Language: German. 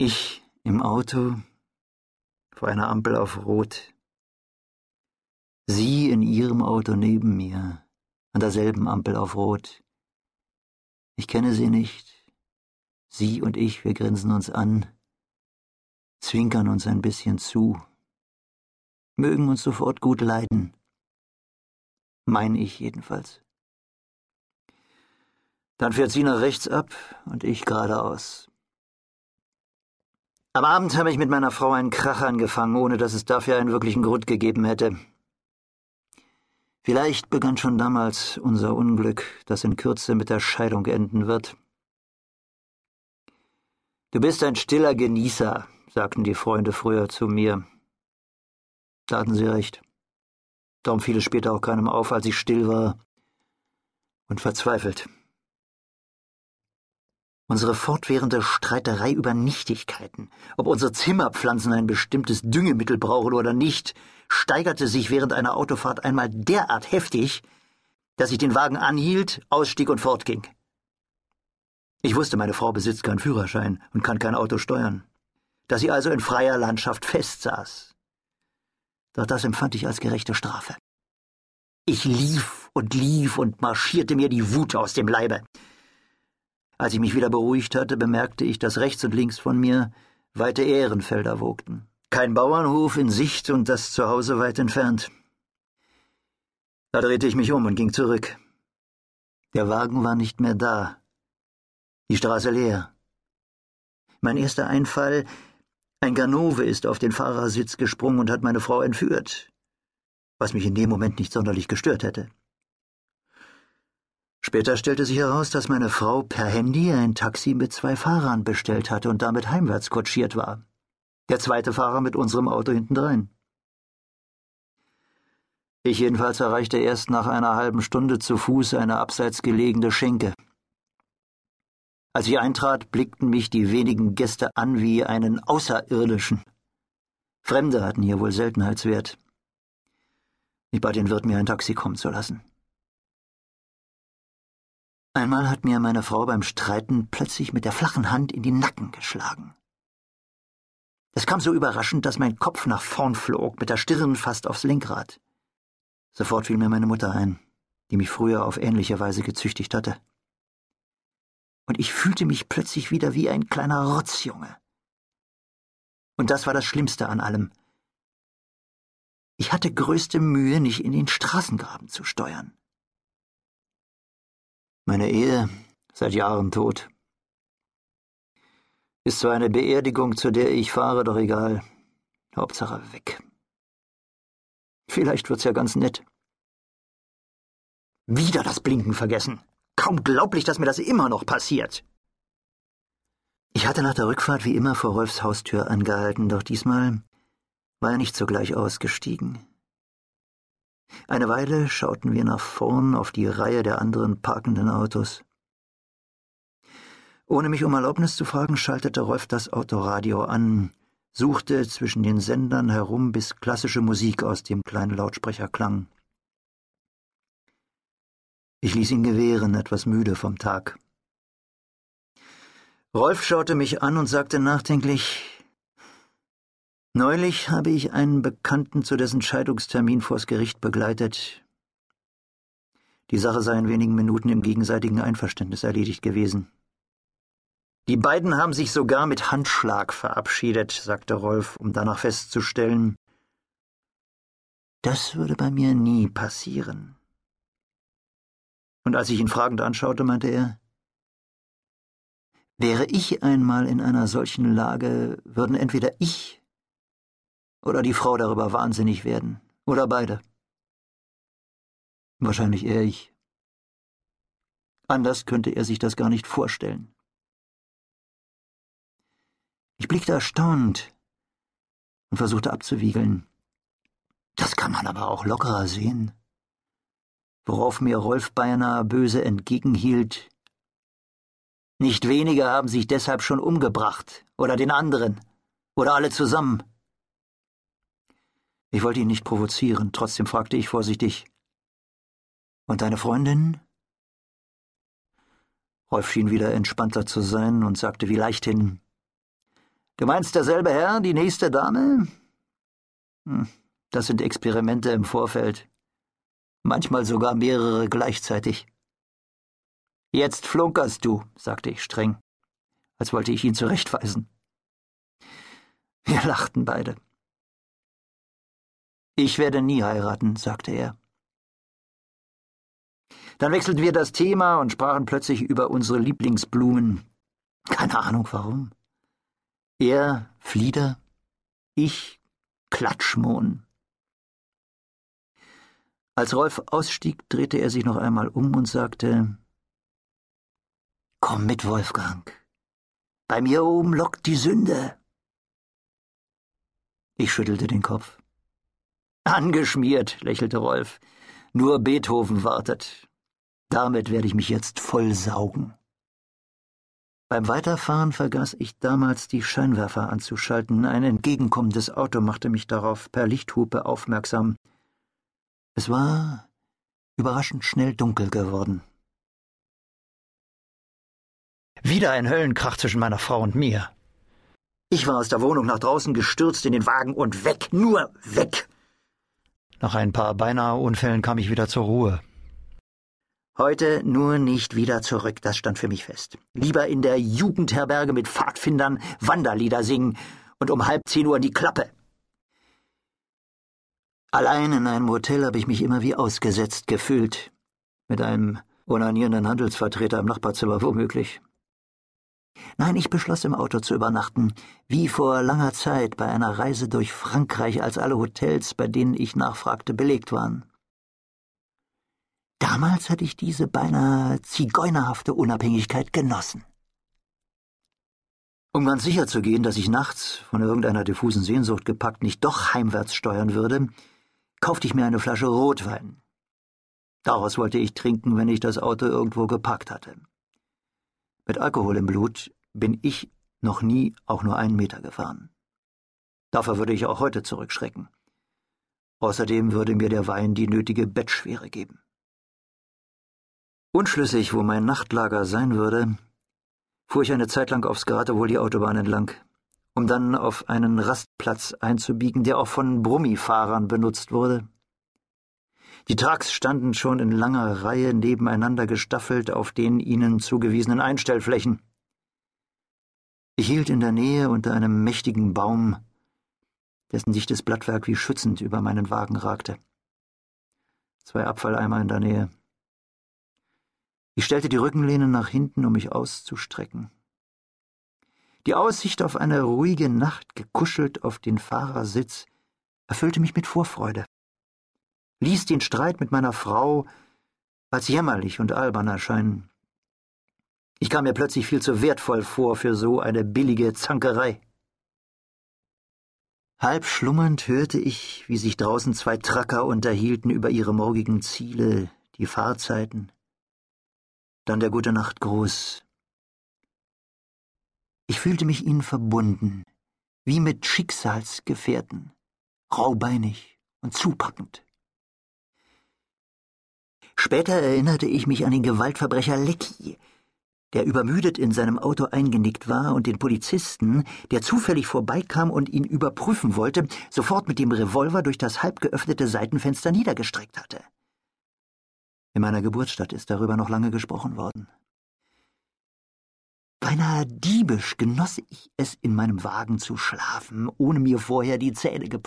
Ich im Auto, vor einer Ampel auf Rot. Sie in ihrem Auto neben mir, an derselben Ampel auf Rot. Ich kenne sie nicht. Sie und ich, wir grinsen uns an, zwinkern uns ein bisschen zu, mögen uns sofort gut leiden. Mein ich jedenfalls. Dann fährt sie nach rechts ab und ich geradeaus. Am Abend habe ich mit meiner Frau einen Krach angefangen, ohne dass es dafür einen wirklichen Grund gegeben hätte. Vielleicht begann schon damals unser Unglück, das in Kürze mit der Scheidung enden wird. Du bist ein stiller Genießer, sagten die Freunde früher zu mir. Da hatten sie recht. Darum fiel es später auch keinem auf, als ich still war und verzweifelt. Unsere fortwährende Streiterei über Nichtigkeiten, ob unsere Zimmerpflanzen ein bestimmtes Düngemittel brauchen oder nicht, steigerte sich während einer Autofahrt einmal derart heftig, dass ich den Wagen anhielt, ausstieg und fortging. Ich wusste, meine Frau besitzt keinen Führerschein und kann kein Auto steuern, dass sie also in freier Landschaft festsaß. Doch das empfand ich als gerechte Strafe. Ich lief und lief und marschierte mir die Wut aus dem Leibe. Als ich mich wieder beruhigt hatte, bemerkte ich, dass rechts und links von mir weite Ehrenfelder wogten. Kein Bauernhof in Sicht und das Zuhause weit entfernt. Da drehte ich mich um und ging zurück. Der Wagen war nicht mehr da. Die Straße leer. Mein erster Einfall, ein Ganove ist auf den Fahrersitz gesprungen und hat meine Frau entführt, was mich in dem Moment nicht sonderlich gestört hätte. Später stellte sich heraus, dass meine Frau per Handy ein Taxi mit zwei Fahrern bestellt hatte und damit heimwärts kutschiert war. Der zweite Fahrer mit unserem Auto hintendrein. Ich jedenfalls erreichte erst nach einer halben Stunde zu Fuß eine abseits gelegene Schenke. Als ich eintrat, blickten mich die wenigen Gäste an wie einen Außerirdischen. Fremde hatten hier wohl Seltenheitswert. Ich bat den Wirt, mir ein Taxi kommen zu lassen. Einmal hat mir meine Frau beim Streiten plötzlich mit der flachen Hand in den Nacken geschlagen. Das kam so überraschend, dass mein Kopf nach vorn flog, mit der Stirn fast aufs Lenkrad. Sofort fiel mir meine Mutter ein, die mich früher auf ähnliche Weise gezüchtigt hatte. Und ich fühlte mich plötzlich wieder wie ein kleiner Rotzjunge. Und das war das Schlimmste an allem. Ich hatte größte Mühe, nicht in den Straßengraben zu steuern. Meine Ehe seit Jahren tot. Ist zwar eine Beerdigung, zu der ich fahre, doch egal. Hauptsache weg. Vielleicht wird's ja ganz nett. Wieder das Blinken vergessen. Kaum glaublich, dass mir das immer noch passiert. Ich hatte nach der Rückfahrt wie immer vor Rolfs Haustür angehalten, doch diesmal war er nicht sogleich ausgestiegen. Eine Weile schauten wir nach vorn auf die Reihe der anderen parkenden Autos. Ohne mich um Erlaubnis zu fragen, schaltete Rolf das Autoradio an, suchte zwischen den Sendern herum, bis klassische Musik aus dem kleinen Lautsprecher klang. Ich ließ ihn gewähren, etwas müde vom Tag. Rolf schaute mich an und sagte nachdenklich Neulich habe ich einen Bekannten zu dessen Scheidungstermin vors Gericht begleitet. Die Sache sei in wenigen Minuten im gegenseitigen Einverständnis erledigt gewesen. Die beiden haben sich sogar mit Handschlag verabschiedet, sagte Rolf, um danach festzustellen. Das würde bei mir nie passieren. Und als ich ihn fragend anschaute, meinte er, Wäre ich einmal in einer solchen Lage, würden entweder ich oder die Frau darüber wahnsinnig werden. Oder beide. Wahrscheinlich eher ich. Anders könnte er sich das gar nicht vorstellen. Ich blickte erstaunt und versuchte abzuwiegeln. Das kann man aber auch lockerer sehen. Worauf mir Rolf beinahe böse entgegenhielt. Nicht wenige haben sich deshalb schon umgebracht, oder den anderen, oder alle zusammen. Ich wollte ihn nicht provozieren, trotzdem fragte ich vorsichtig. Und deine Freundin? Rolf schien wieder entspannter zu sein und sagte wie leichthin Du meinst derselbe Herr, die nächste Dame? Hm, das sind Experimente im Vorfeld. Manchmal sogar mehrere gleichzeitig. Jetzt flunkerst du, sagte ich streng, als wollte ich ihn zurechtweisen. Wir lachten beide. Ich werde nie heiraten, sagte er. Dann wechselten wir das Thema und sprachen plötzlich über unsere Lieblingsblumen. Keine Ahnung warum. Er Flieder, ich Klatschmohn. Als Rolf ausstieg, drehte er sich noch einmal um und sagte Komm mit, Wolfgang. Bei mir oben lockt die Sünde. Ich schüttelte den Kopf. Angeschmiert, lächelte Rolf. Nur Beethoven wartet. Damit werde ich mich jetzt voll saugen. Beim Weiterfahren vergaß ich damals, die Scheinwerfer anzuschalten. Ein entgegenkommendes Auto machte mich darauf per Lichthupe aufmerksam. Es war überraschend schnell dunkel geworden. Wieder ein Höllenkrach zwischen meiner Frau und mir. Ich war aus der Wohnung nach draußen gestürzt in den Wagen und weg, nur weg. Nach ein paar beinahe Unfällen kam ich wieder zur Ruhe. Heute nur nicht wieder zurück, das stand für mich fest. Lieber in der Jugendherberge mit Pfadfindern Wanderlieder singen und um halb zehn Uhr die Klappe. Allein in einem Hotel habe ich mich immer wie ausgesetzt gefühlt. Mit einem onanierenden Handelsvertreter im Nachbarzimmer womöglich. Nein, ich beschloss im Auto zu übernachten, wie vor langer Zeit bei einer Reise durch Frankreich, als alle Hotels, bei denen ich nachfragte, belegt waren. Damals hatte ich diese beinahe zigeunerhafte Unabhängigkeit genossen. Um ganz sicher zu gehen, dass ich nachts, von irgendeiner diffusen Sehnsucht gepackt, nicht doch heimwärts steuern würde, kaufte ich mir eine Flasche Rotwein. Daraus wollte ich trinken, wenn ich das Auto irgendwo geparkt hatte. Mit Alkohol im Blut bin ich noch nie auch nur einen Meter gefahren. Dafür würde ich auch heute zurückschrecken. Außerdem würde mir der Wein die nötige Bettschwere geben. Unschlüssig, wo mein Nachtlager sein würde, fuhr ich eine Zeit lang aufs Geratewohl die Autobahn entlang, um dann auf einen Rastplatz einzubiegen, der auch von Brummifahrern benutzt wurde. Die Trucks standen schon in langer Reihe nebeneinander gestaffelt auf den ihnen zugewiesenen Einstellflächen. Ich hielt in der Nähe unter einem mächtigen Baum, dessen dichtes Blattwerk wie schützend über meinen Wagen ragte. Zwei Abfalleimer in der Nähe. Ich stellte die Rückenlehne nach hinten, um mich auszustrecken. Die Aussicht auf eine ruhige Nacht, gekuschelt auf den Fahrersitz, erfüllte mich mit Vorfreude, ließ den Streit mit meiner Frau als jämmerlich und albern erscheinen. Ich kam mir plötzlich viel zu wertvoll vor für so eine billige Zankerei. Halb schlummernd hörte ich, wie sich draußen zwei Tracker unterhielten über ihre morgigen Ziele, die Fahrzeiten, dann der gute Nachtgruß. Ich fühlte mich ihnen verbunden, wie mit Schicksalsgefährten, raubeinig und zupackend. Später erinnerte ich mich an den Gewaltverbrecher Lecky, der übermüdet in seinem Auto eingenickt war und den Polizisten, der zufällig vorbeikam und ihn überprüfen wollte, sofort mit dem Revolver durch das halb geöffnete Seitenfenster niedergestreckt hatte. In meiner Geburtsstadt ist darüber noch lange gesprochen worden. Beinahe diebisch genoss ich es, in meinem Wagen zu schlafen, ohne mir vorher die Zähne geputzt